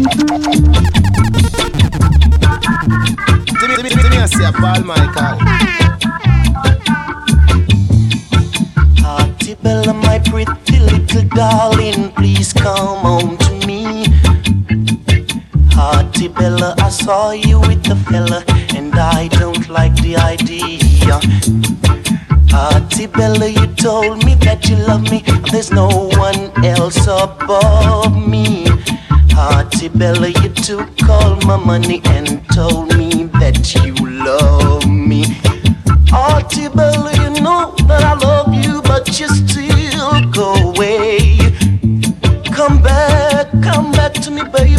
Dime, dime, dime hacia Paul Michael. Hearty Bella, my pretty little darling, please come home to me. Hearty Bella, I saw you with the fella, and I don't like the idea. Hearty Bella, you told me that you love me, there's no one else above me. Party Bella, you took all my money and told me that you love me. Party Bella, you know that I love you, but you still go away. Come back, come back to me, baby.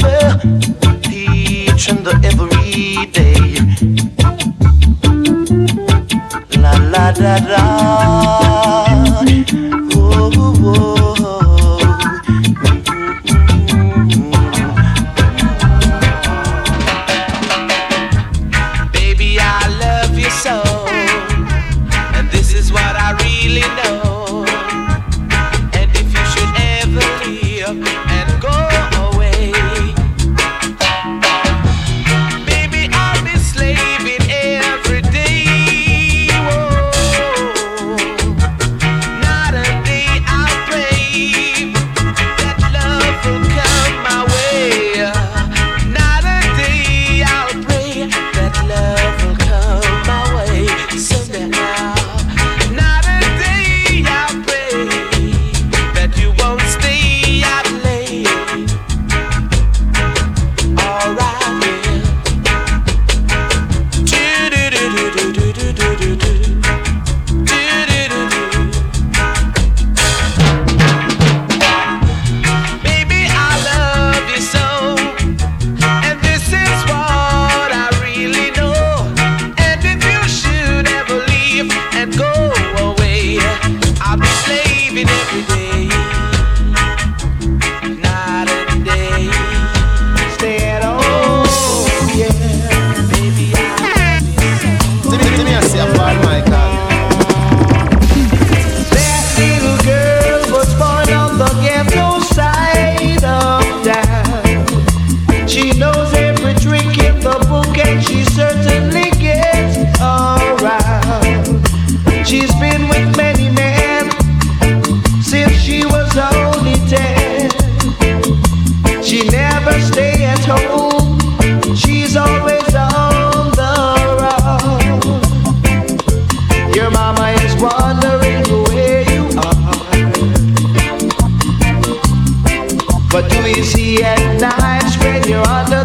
Each and every day. La la da da. Oh, oh. oh. What do you see at night? When you're on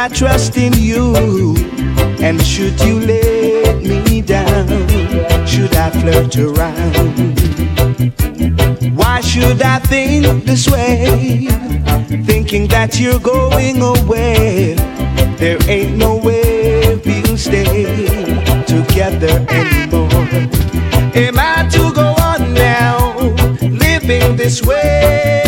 my trust in you? And should you let me down? Should I flirt around? Why should I think this way? Thinking that you're going away, there ain't no way stay together anymore. Am I to go on now, living this way?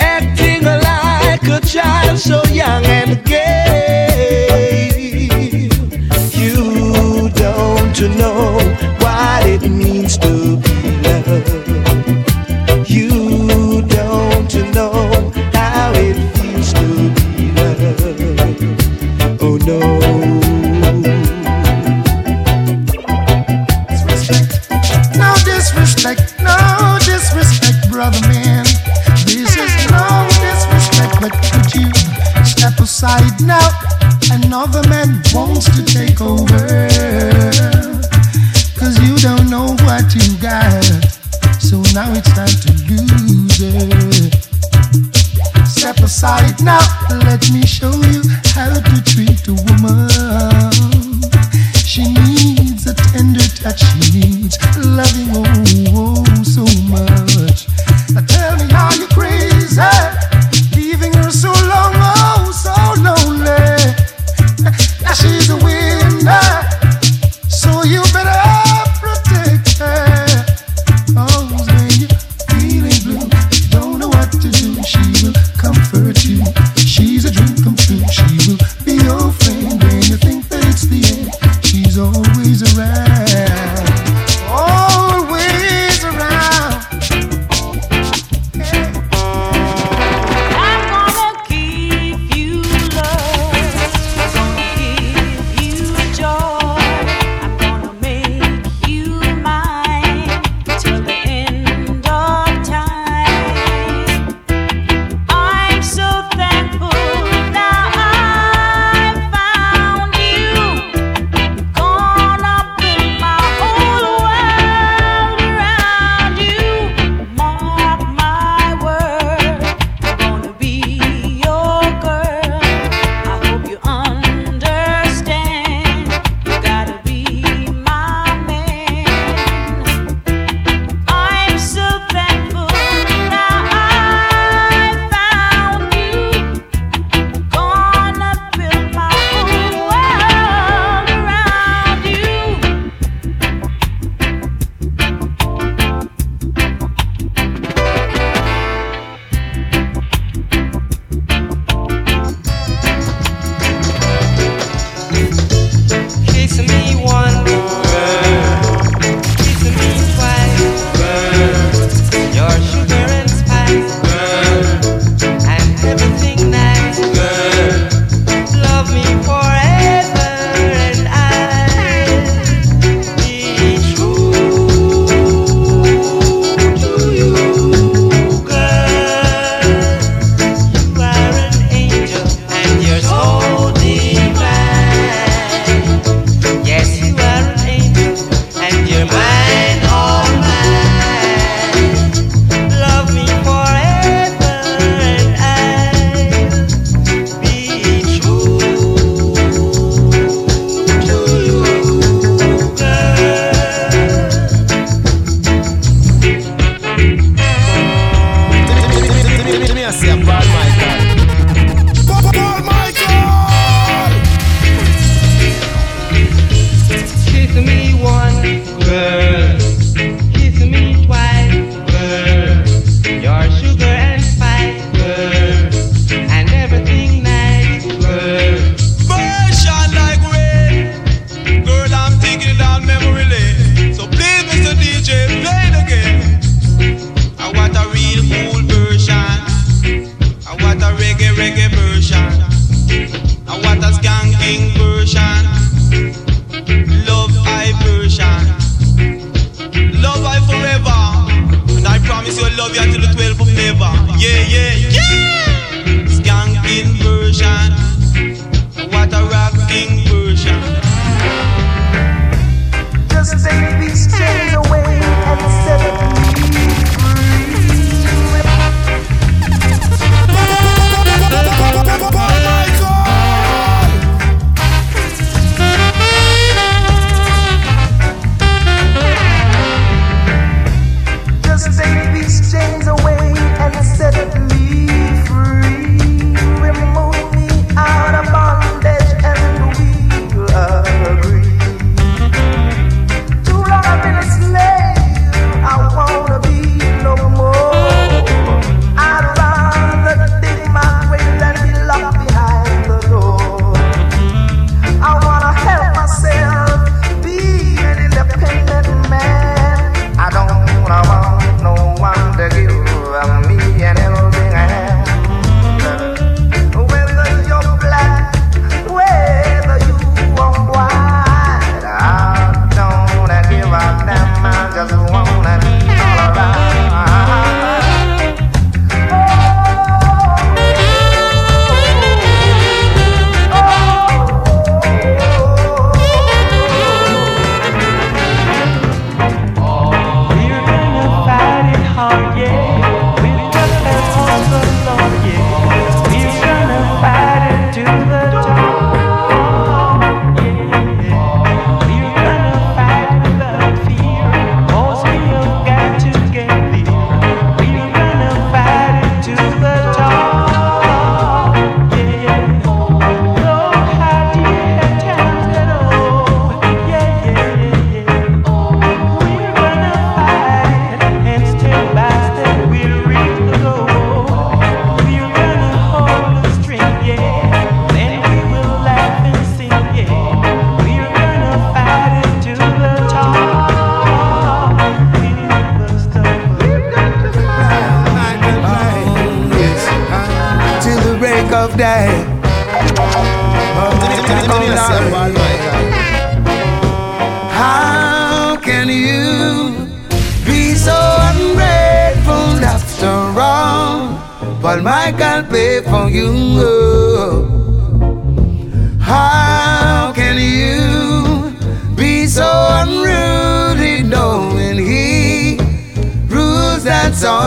Acting like a child so young and gay. You don't know now,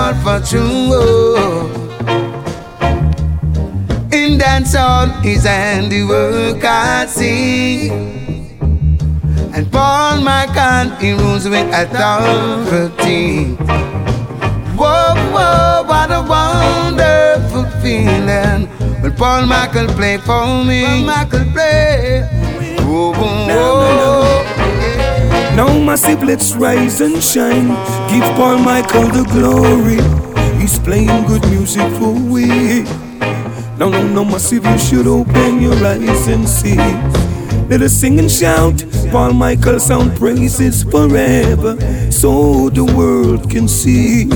that's all for true? In dance all his handiwork I see. And Paul Michael he rules with authority. Whoa, whoa, what a wonderful feeling when Paul Michael play for me. Paul Michael play. Whoa, whoa, whoa. Now my let's rise and shine. Give Paul Michael the glory. He's playing good music for we. No, no, no, massive, you should open your eyes and see. Let us sing and shout, Paul Michael sound praises forever, so the world can see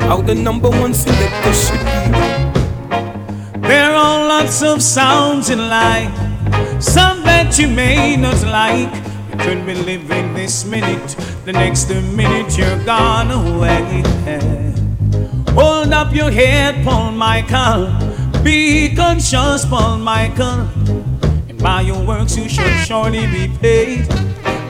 how the number one selector should be. There are lots of sounds in life, some that you may not like. Could be living this minute, the next minute you're gone away. Hold up your head, Paul Michael. Be conscious, Paul Michael. And by your works you shall surely be paid.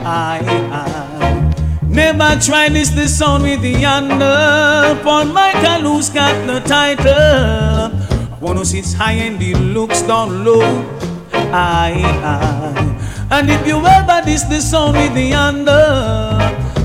I, I never try this the sound with the under. Paul Michael, who's got the title. I wanna sit high and he looks down low. I, I. And if you ever this the sound with the under,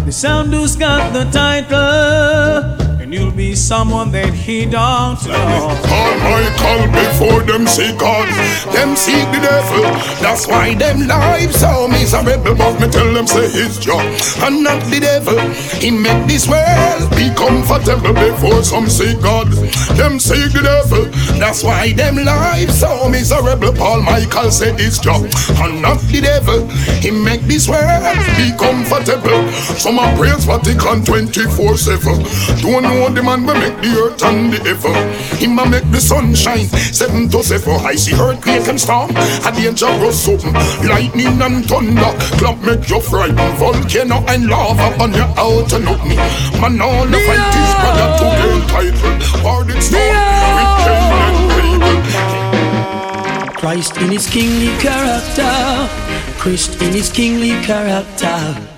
the sound who's got the title and you'll be someone that he don't know. Paul Michael before them see God, them see the devil. That's why them lives so miserable. But me tell them say his job and not the devil. He make this world be comfortable before some see God. Them see the devil. That's why them lives so miserable. Paul Michael said his job and not the devil. He make this world be comfortable. Some are praise Vatican 24-7. Don't know know the man will make the earth and the ever. Him a make the sun shine. Seven to seven. I see earthquake and storm. A dangerous open. Lightning and thunder. Club make you frightened. Volcano and lava on your out and nothing. Man, all the fight is brother to gain title. War it storm. With Cain. Christ in his kingly character. Christ in his kingly character.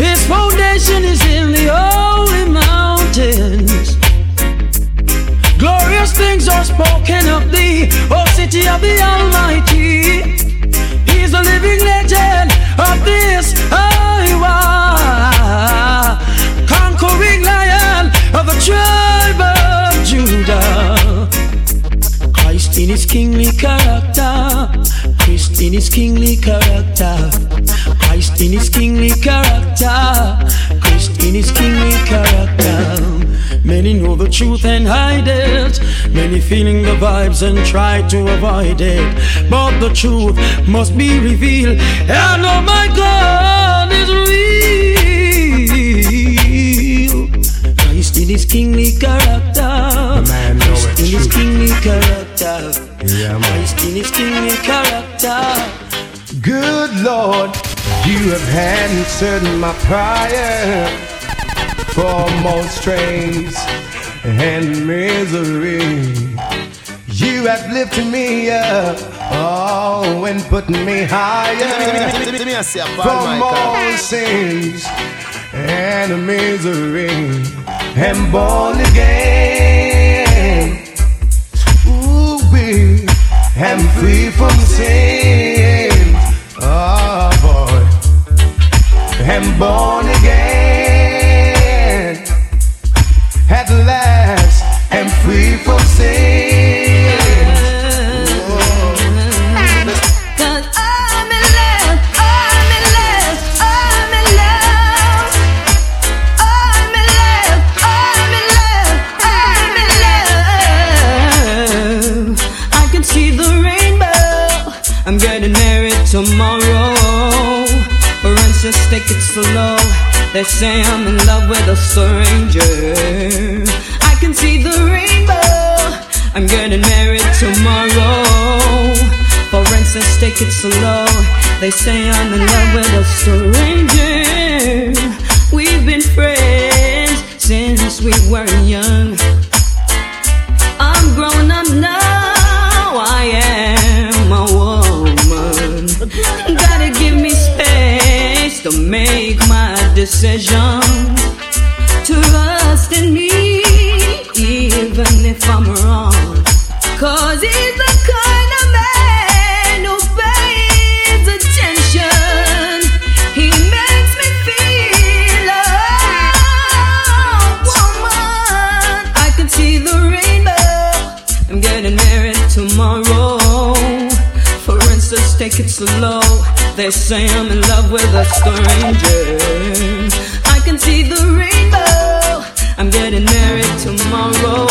His foundation is in the holy mountains. Glorious things are spoken of thee, O city of the Almighty. He's the living legend of this Iowa, conquering lion of the tribe of Judah. Christ in his kingly character, in his kingly character. Christ in his kingly character. Christ in his kingly character. Many know the truth and hide it. Many feeling the vibes and try to avoid it. But the truth must be revealed. And oh my God is real. Christ in his kingly character. Christ in his kingly character. Christ in his kingly character. Good Lord. You have answered my prayer for most strains and misery. You have lifted me up, oh, and put me higher from all sins and misery. And born again, am free from sin. Oh boy, am born They say I'm in love with a story. say I'm in love with a stranger. I can see the rainbow. I'm getting married tomorrow.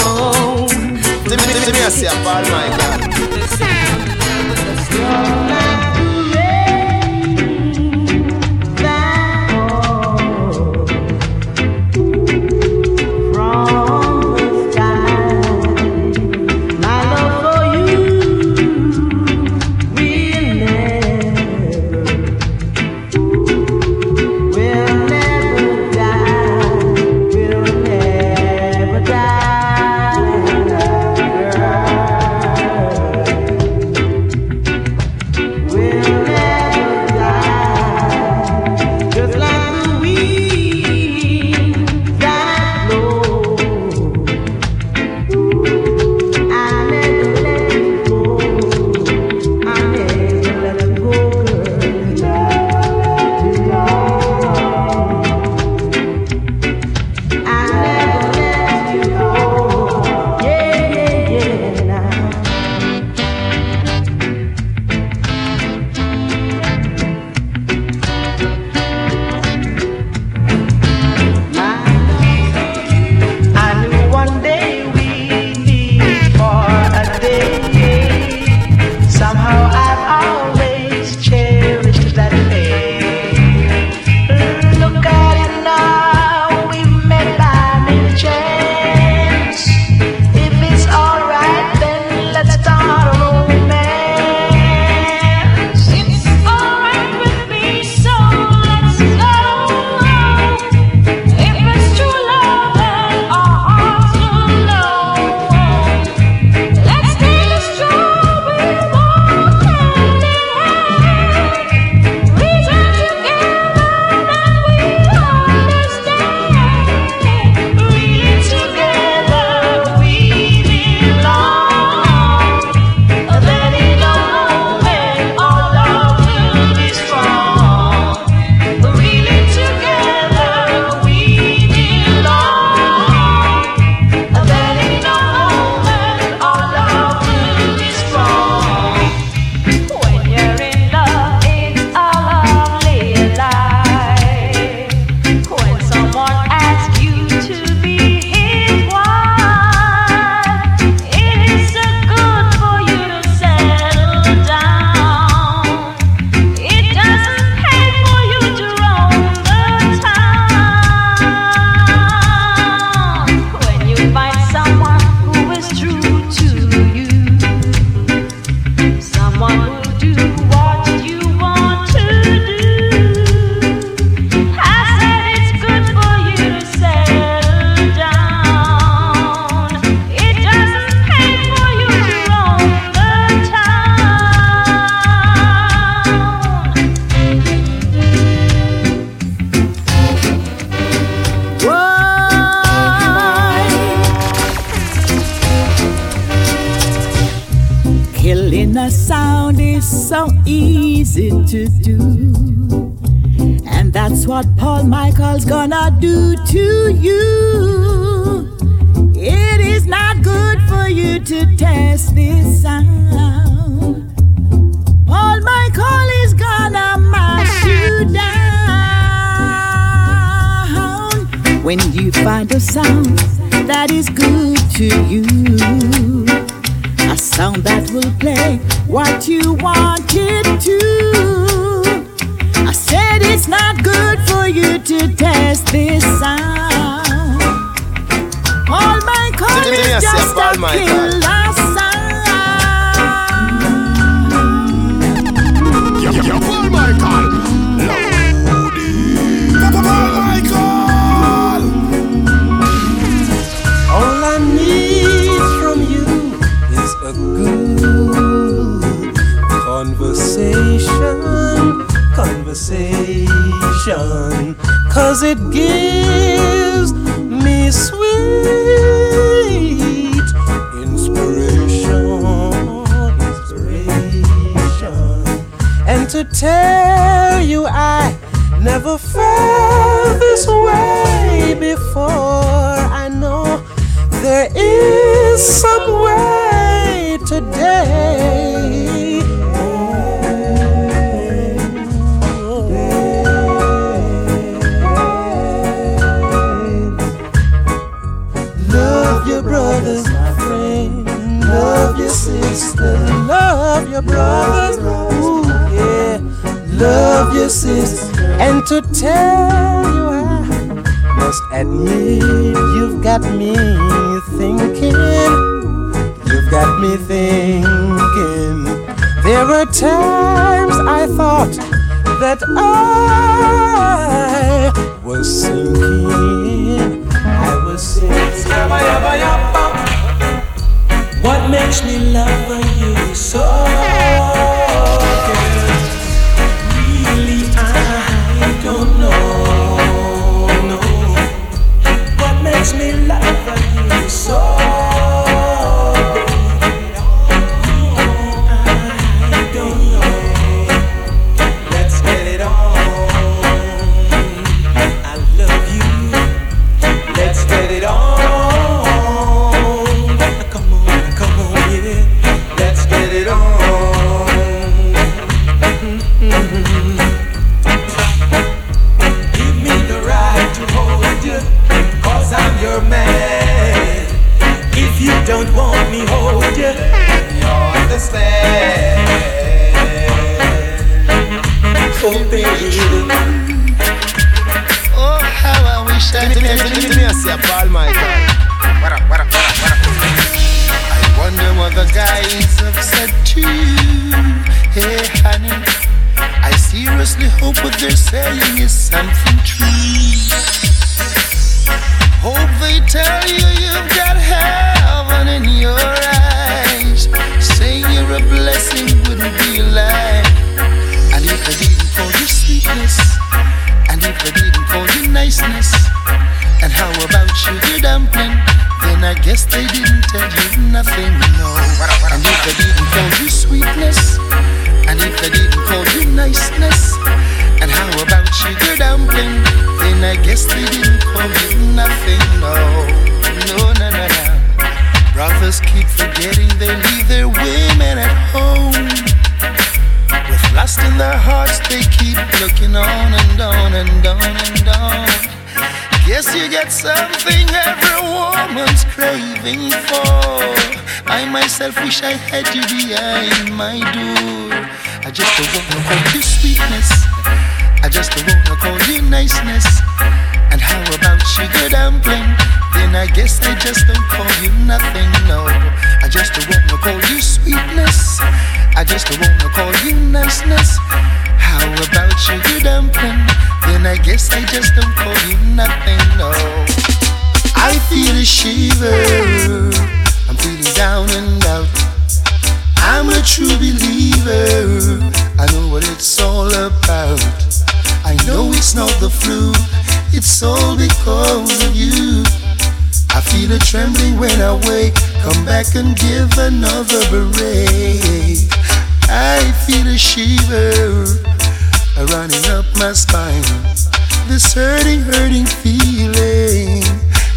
to do. And that's what Paul Michael's gonna do to you. It is not good for you to test this sound. Paul Michael is gonna mash you down. When you find a sound that is good to you, a sound that will play what you want. A killer sound. Yeah, yeah. Paul Michael. All I need from you is a good conversation, conversation, cause it gives me sweet to tell you I never felt this way before. I know there is some way today. Love your brothers, my friend. Love your sister. Love your brothers. Love your sis, And to tell you, I must admit you've got me thinking. You've got me thinking. There were times I thought that I was sinking. I was sinking. What makes me love you so? And on and on. Guess you get something every woman's craving for. I myself wish I had you behind my door. I just don't wanna call you sweetness. I just don't wanna call you niceness. And how about sugar dumpling? Then I guess I just don't call you nothing, no. I just don't wanna call you sweetness. I just don't wanna call you niceness. How about sugar dumpling? Then I guess I just don't call you nothing, no. I feel a shiver. I'm feeling down and out. I'm a true believer. I know what it's all about. I know it's not the flu, it's all because of you. I feel a trembling when I wake. Come back and give another break. I feel a shiver running up my spine. This hurting, hurting feeling.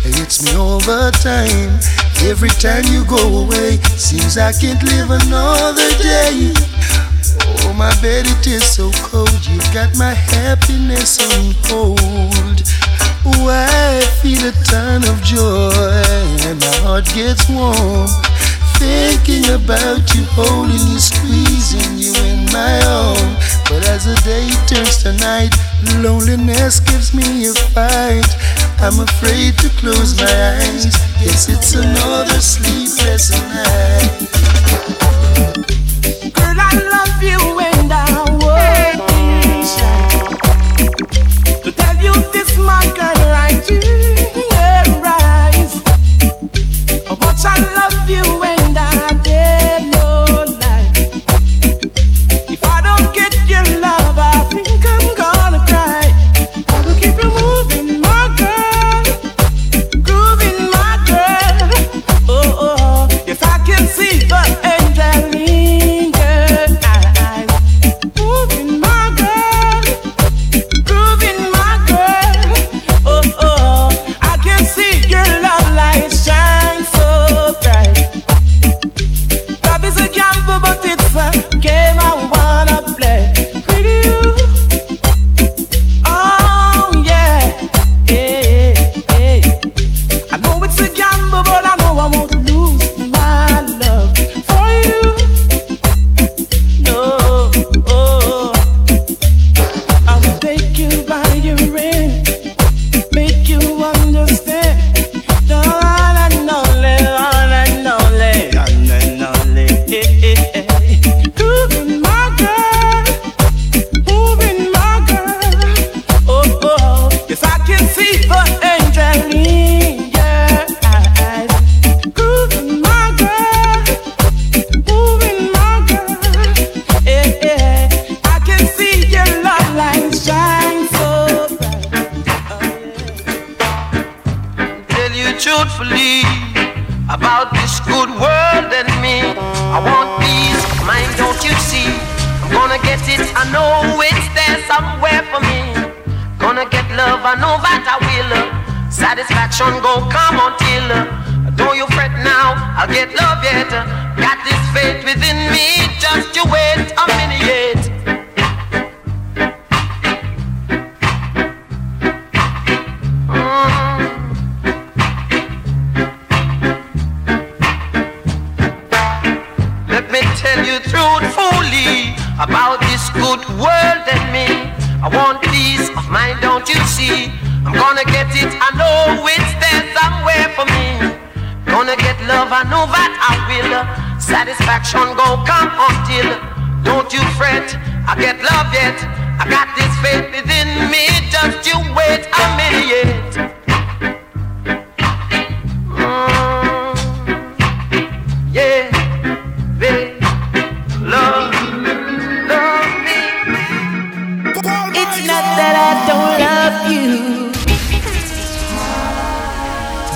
It hits me all the time. Every time you go away, seems I can't live another day. Oh, my bed, it is so cold. You've got my happiness on hold. Oh, I feel a ton of joy, and my heart gets warm thinking about you, holding you, squeezing you in my arms. But as the day turns to night, loneliness gives me a fight. I'm afraid to close my eyes. Yes, it's another sleepless night.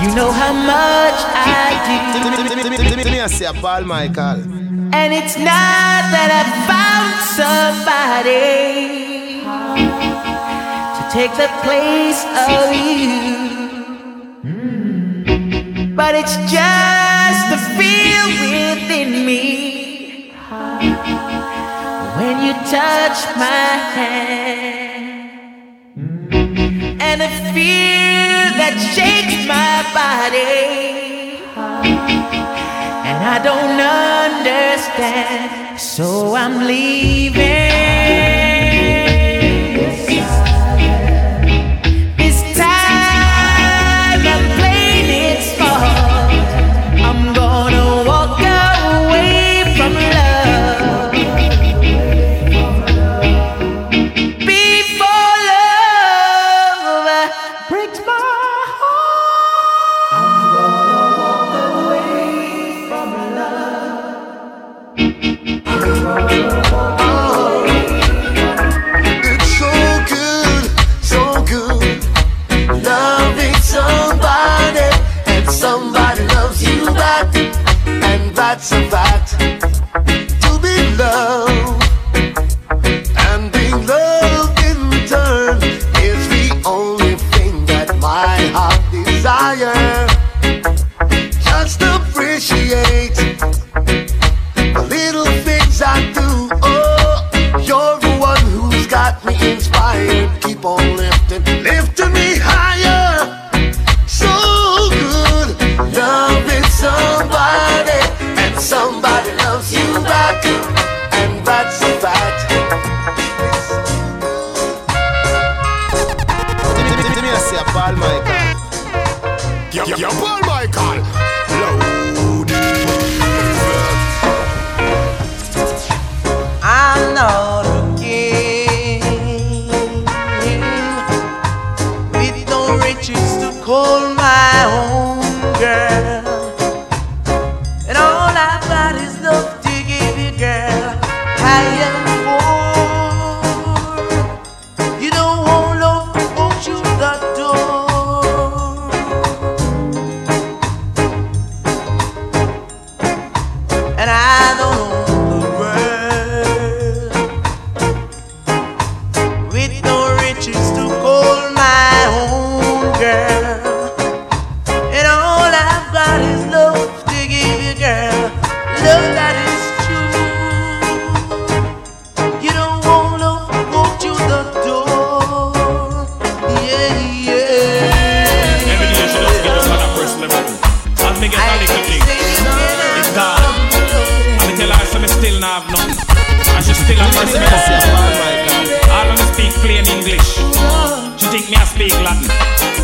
You know how much I do. I say, Paul Michael. And it's not that I found somebody to take the place of you. But it's just the feel within me when you touch my hand and the feel that shakes my body. And I don't understand, so I'm leaving. love. still a person All of them speak plain English. She think me I speak Latin.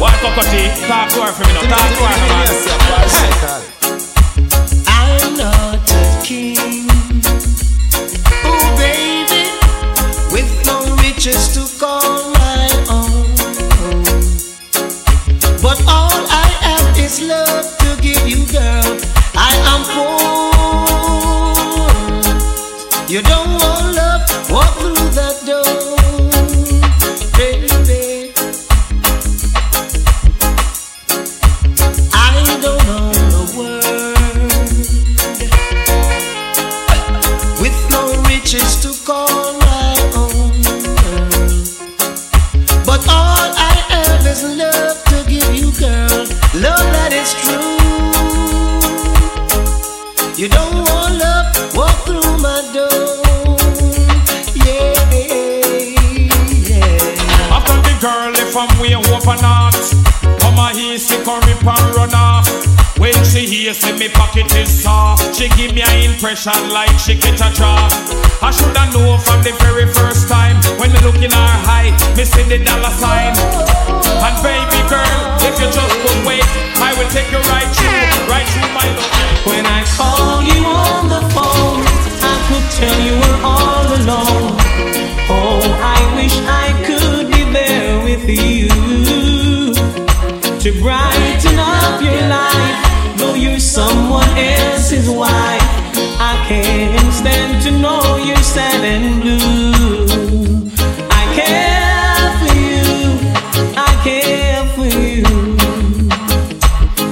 Why cockatoo? Talk to her for me now. Talk to her, man. Hey. I'm not a king. Oh, baby, with no riches to pocket is soft. She give me an impression like she get a job. I shoulda know from the very first time when me look in her eye, me see the dollar sign. Else is why I can't stand to know you're sad and blue. I care for you, I care for you.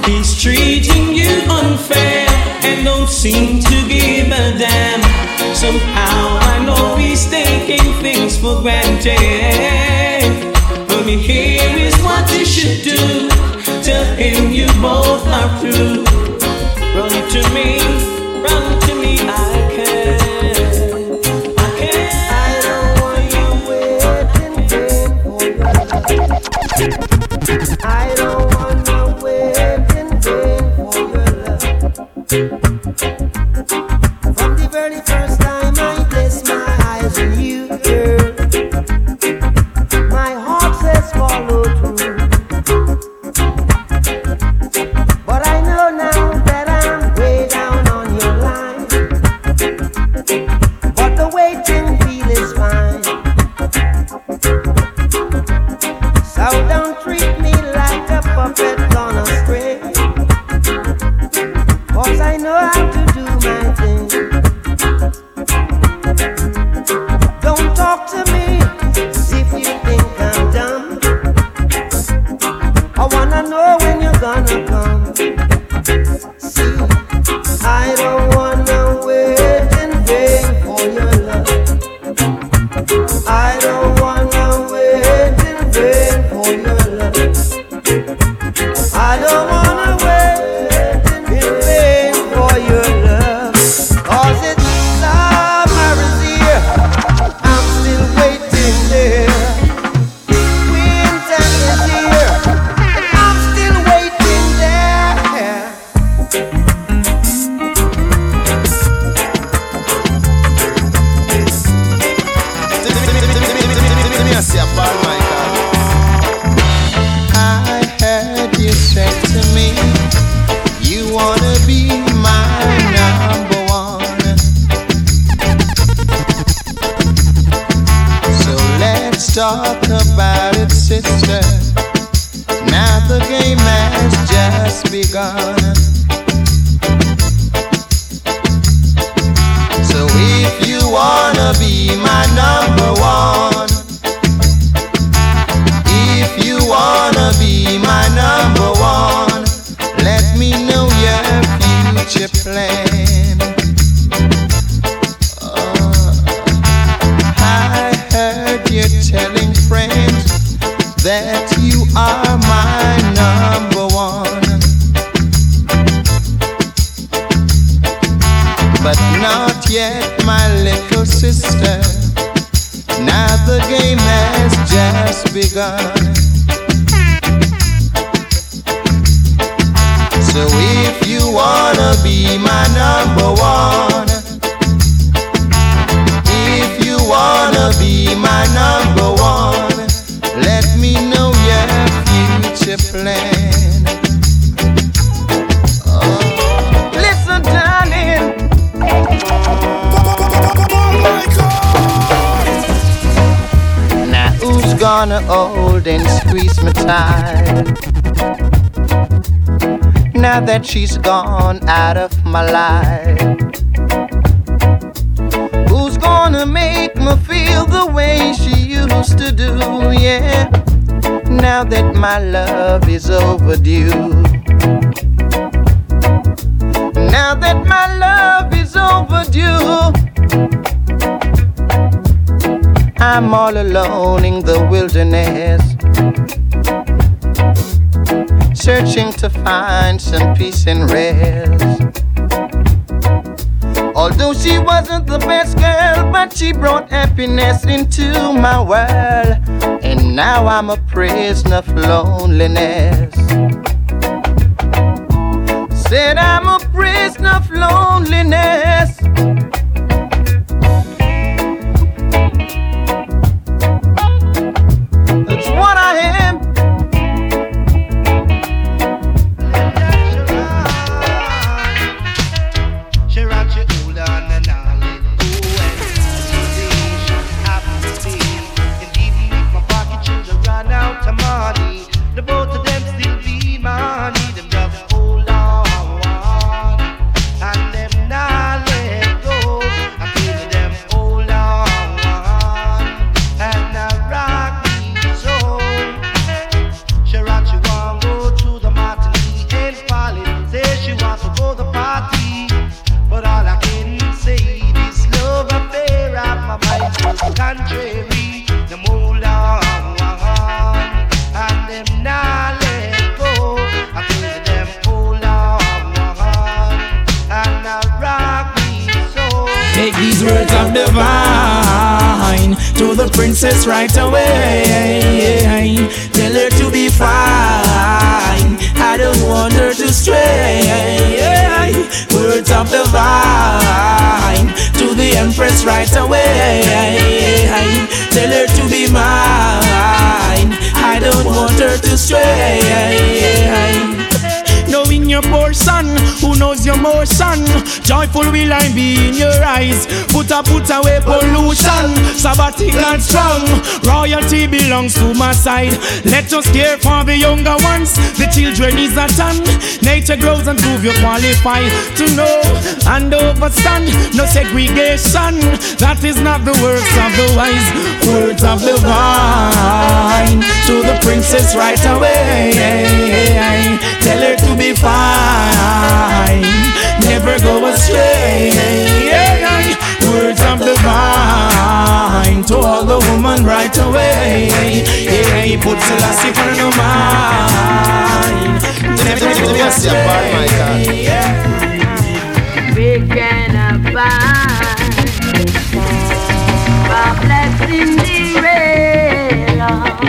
He's treating you unfair and don't seem to give a damn. Somehow I know he's taking things for granted. But here is what you should do. Tell him you both are through. Run to me, run Oh, don't treat me like a puppet. That she's gone out of my life. Who's gonna make me feel the way she used to do? Yeah. Now that my love is overdue. Now that my love is overdue. I'm all alone in the wilderness. Searching to find some peace and rest. Although she wasn't the best girl, but she brought happiness into my world. And now I'm a prisoner of loneliness. Said I'm a prisoner of loneliness. Be fine. I don't want her to stray. Words of divine to the empress right away. Tell her to be mine. I don't want her to stray. Knowing your portion, who knows your motion? Joyful will I be in your eyes. Put a put away pollution. Sabbatic and strong. Royalty belongs to my side. Let us care for the younger ones. The children is a ton. Nature grows and prove you qualify to know and overstand. No segregation. That is not the works of the wise. Words of the vine to the princess right away. Tell her to be fine. Never go astray. Words of the vine to all the woman right away. Yeah, he puts put Selassie for no mind. We can find a blessing I've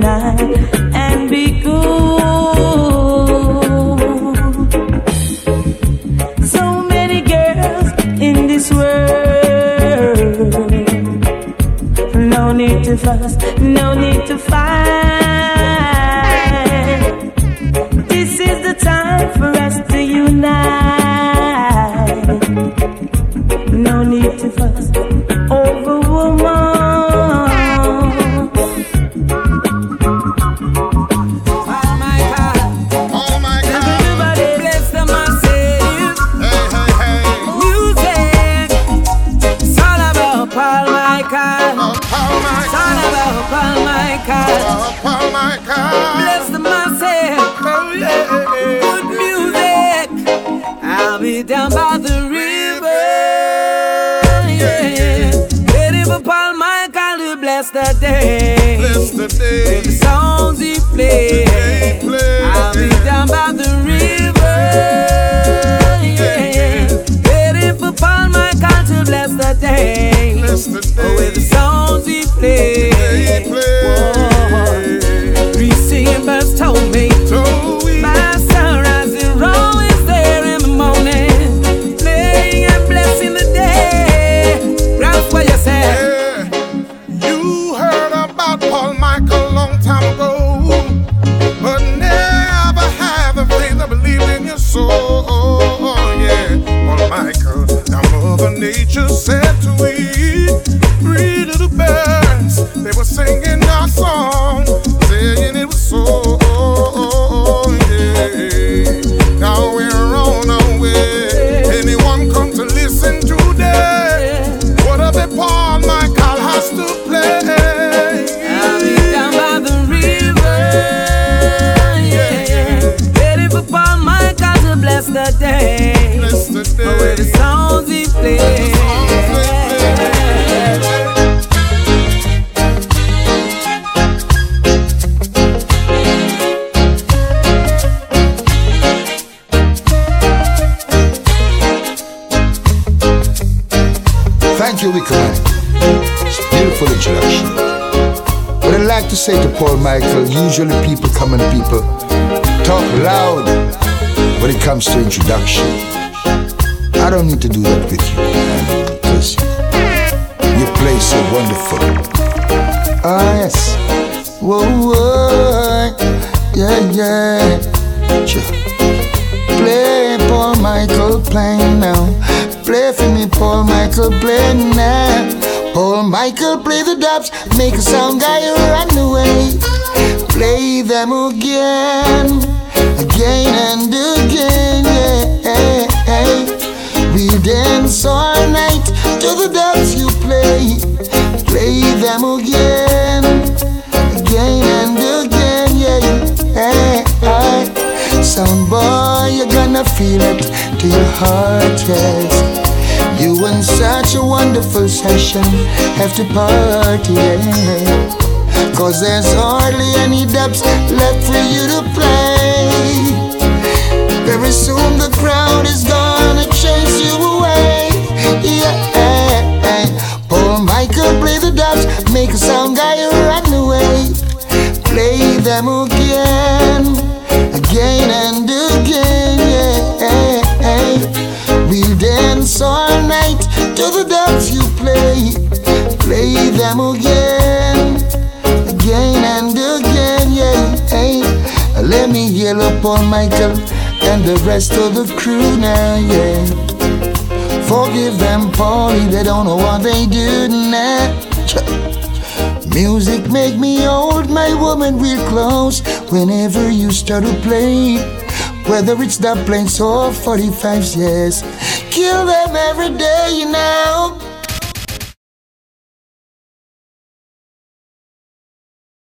and be cool. So many girls in this world. No need to fuss, no need to say to Paul Michael, usually people, come and people, talk loud when it comes to introduction. I don't need to do that with you, man, because you play so wonderful. Ah, yes. Whoa, whoa, yeah, yeah. Play Paul Michael, play now. Play for me, Paul Michael, play now. Paul Michael, play the dubs, make a sound guy run away. Play them again, again and again, yeah. We dance all night to the dubs you play. Play them again, again and again, yeah. Sound boy, you're gonna feel it to your heart, yes. You in such a wonderful session have to party, yeah. Cause there's hardly any dubs left for you to play. Very soon the crowd is gonna chase you away. Yeah, Paul Michael, play the dubs, make a sound guy run away. Play them again, again and again. All night to the dubs you play. Play them again, again and again. Yeah, Hey, let me yell up Paul Michael and the rest of the crew now. Yeah. Forgive them, Paulie, they don't know what they do now. Music make me hold my woman real close whenever you start to play. Whether it's the planes or 45s, yes. Kill them every day, know.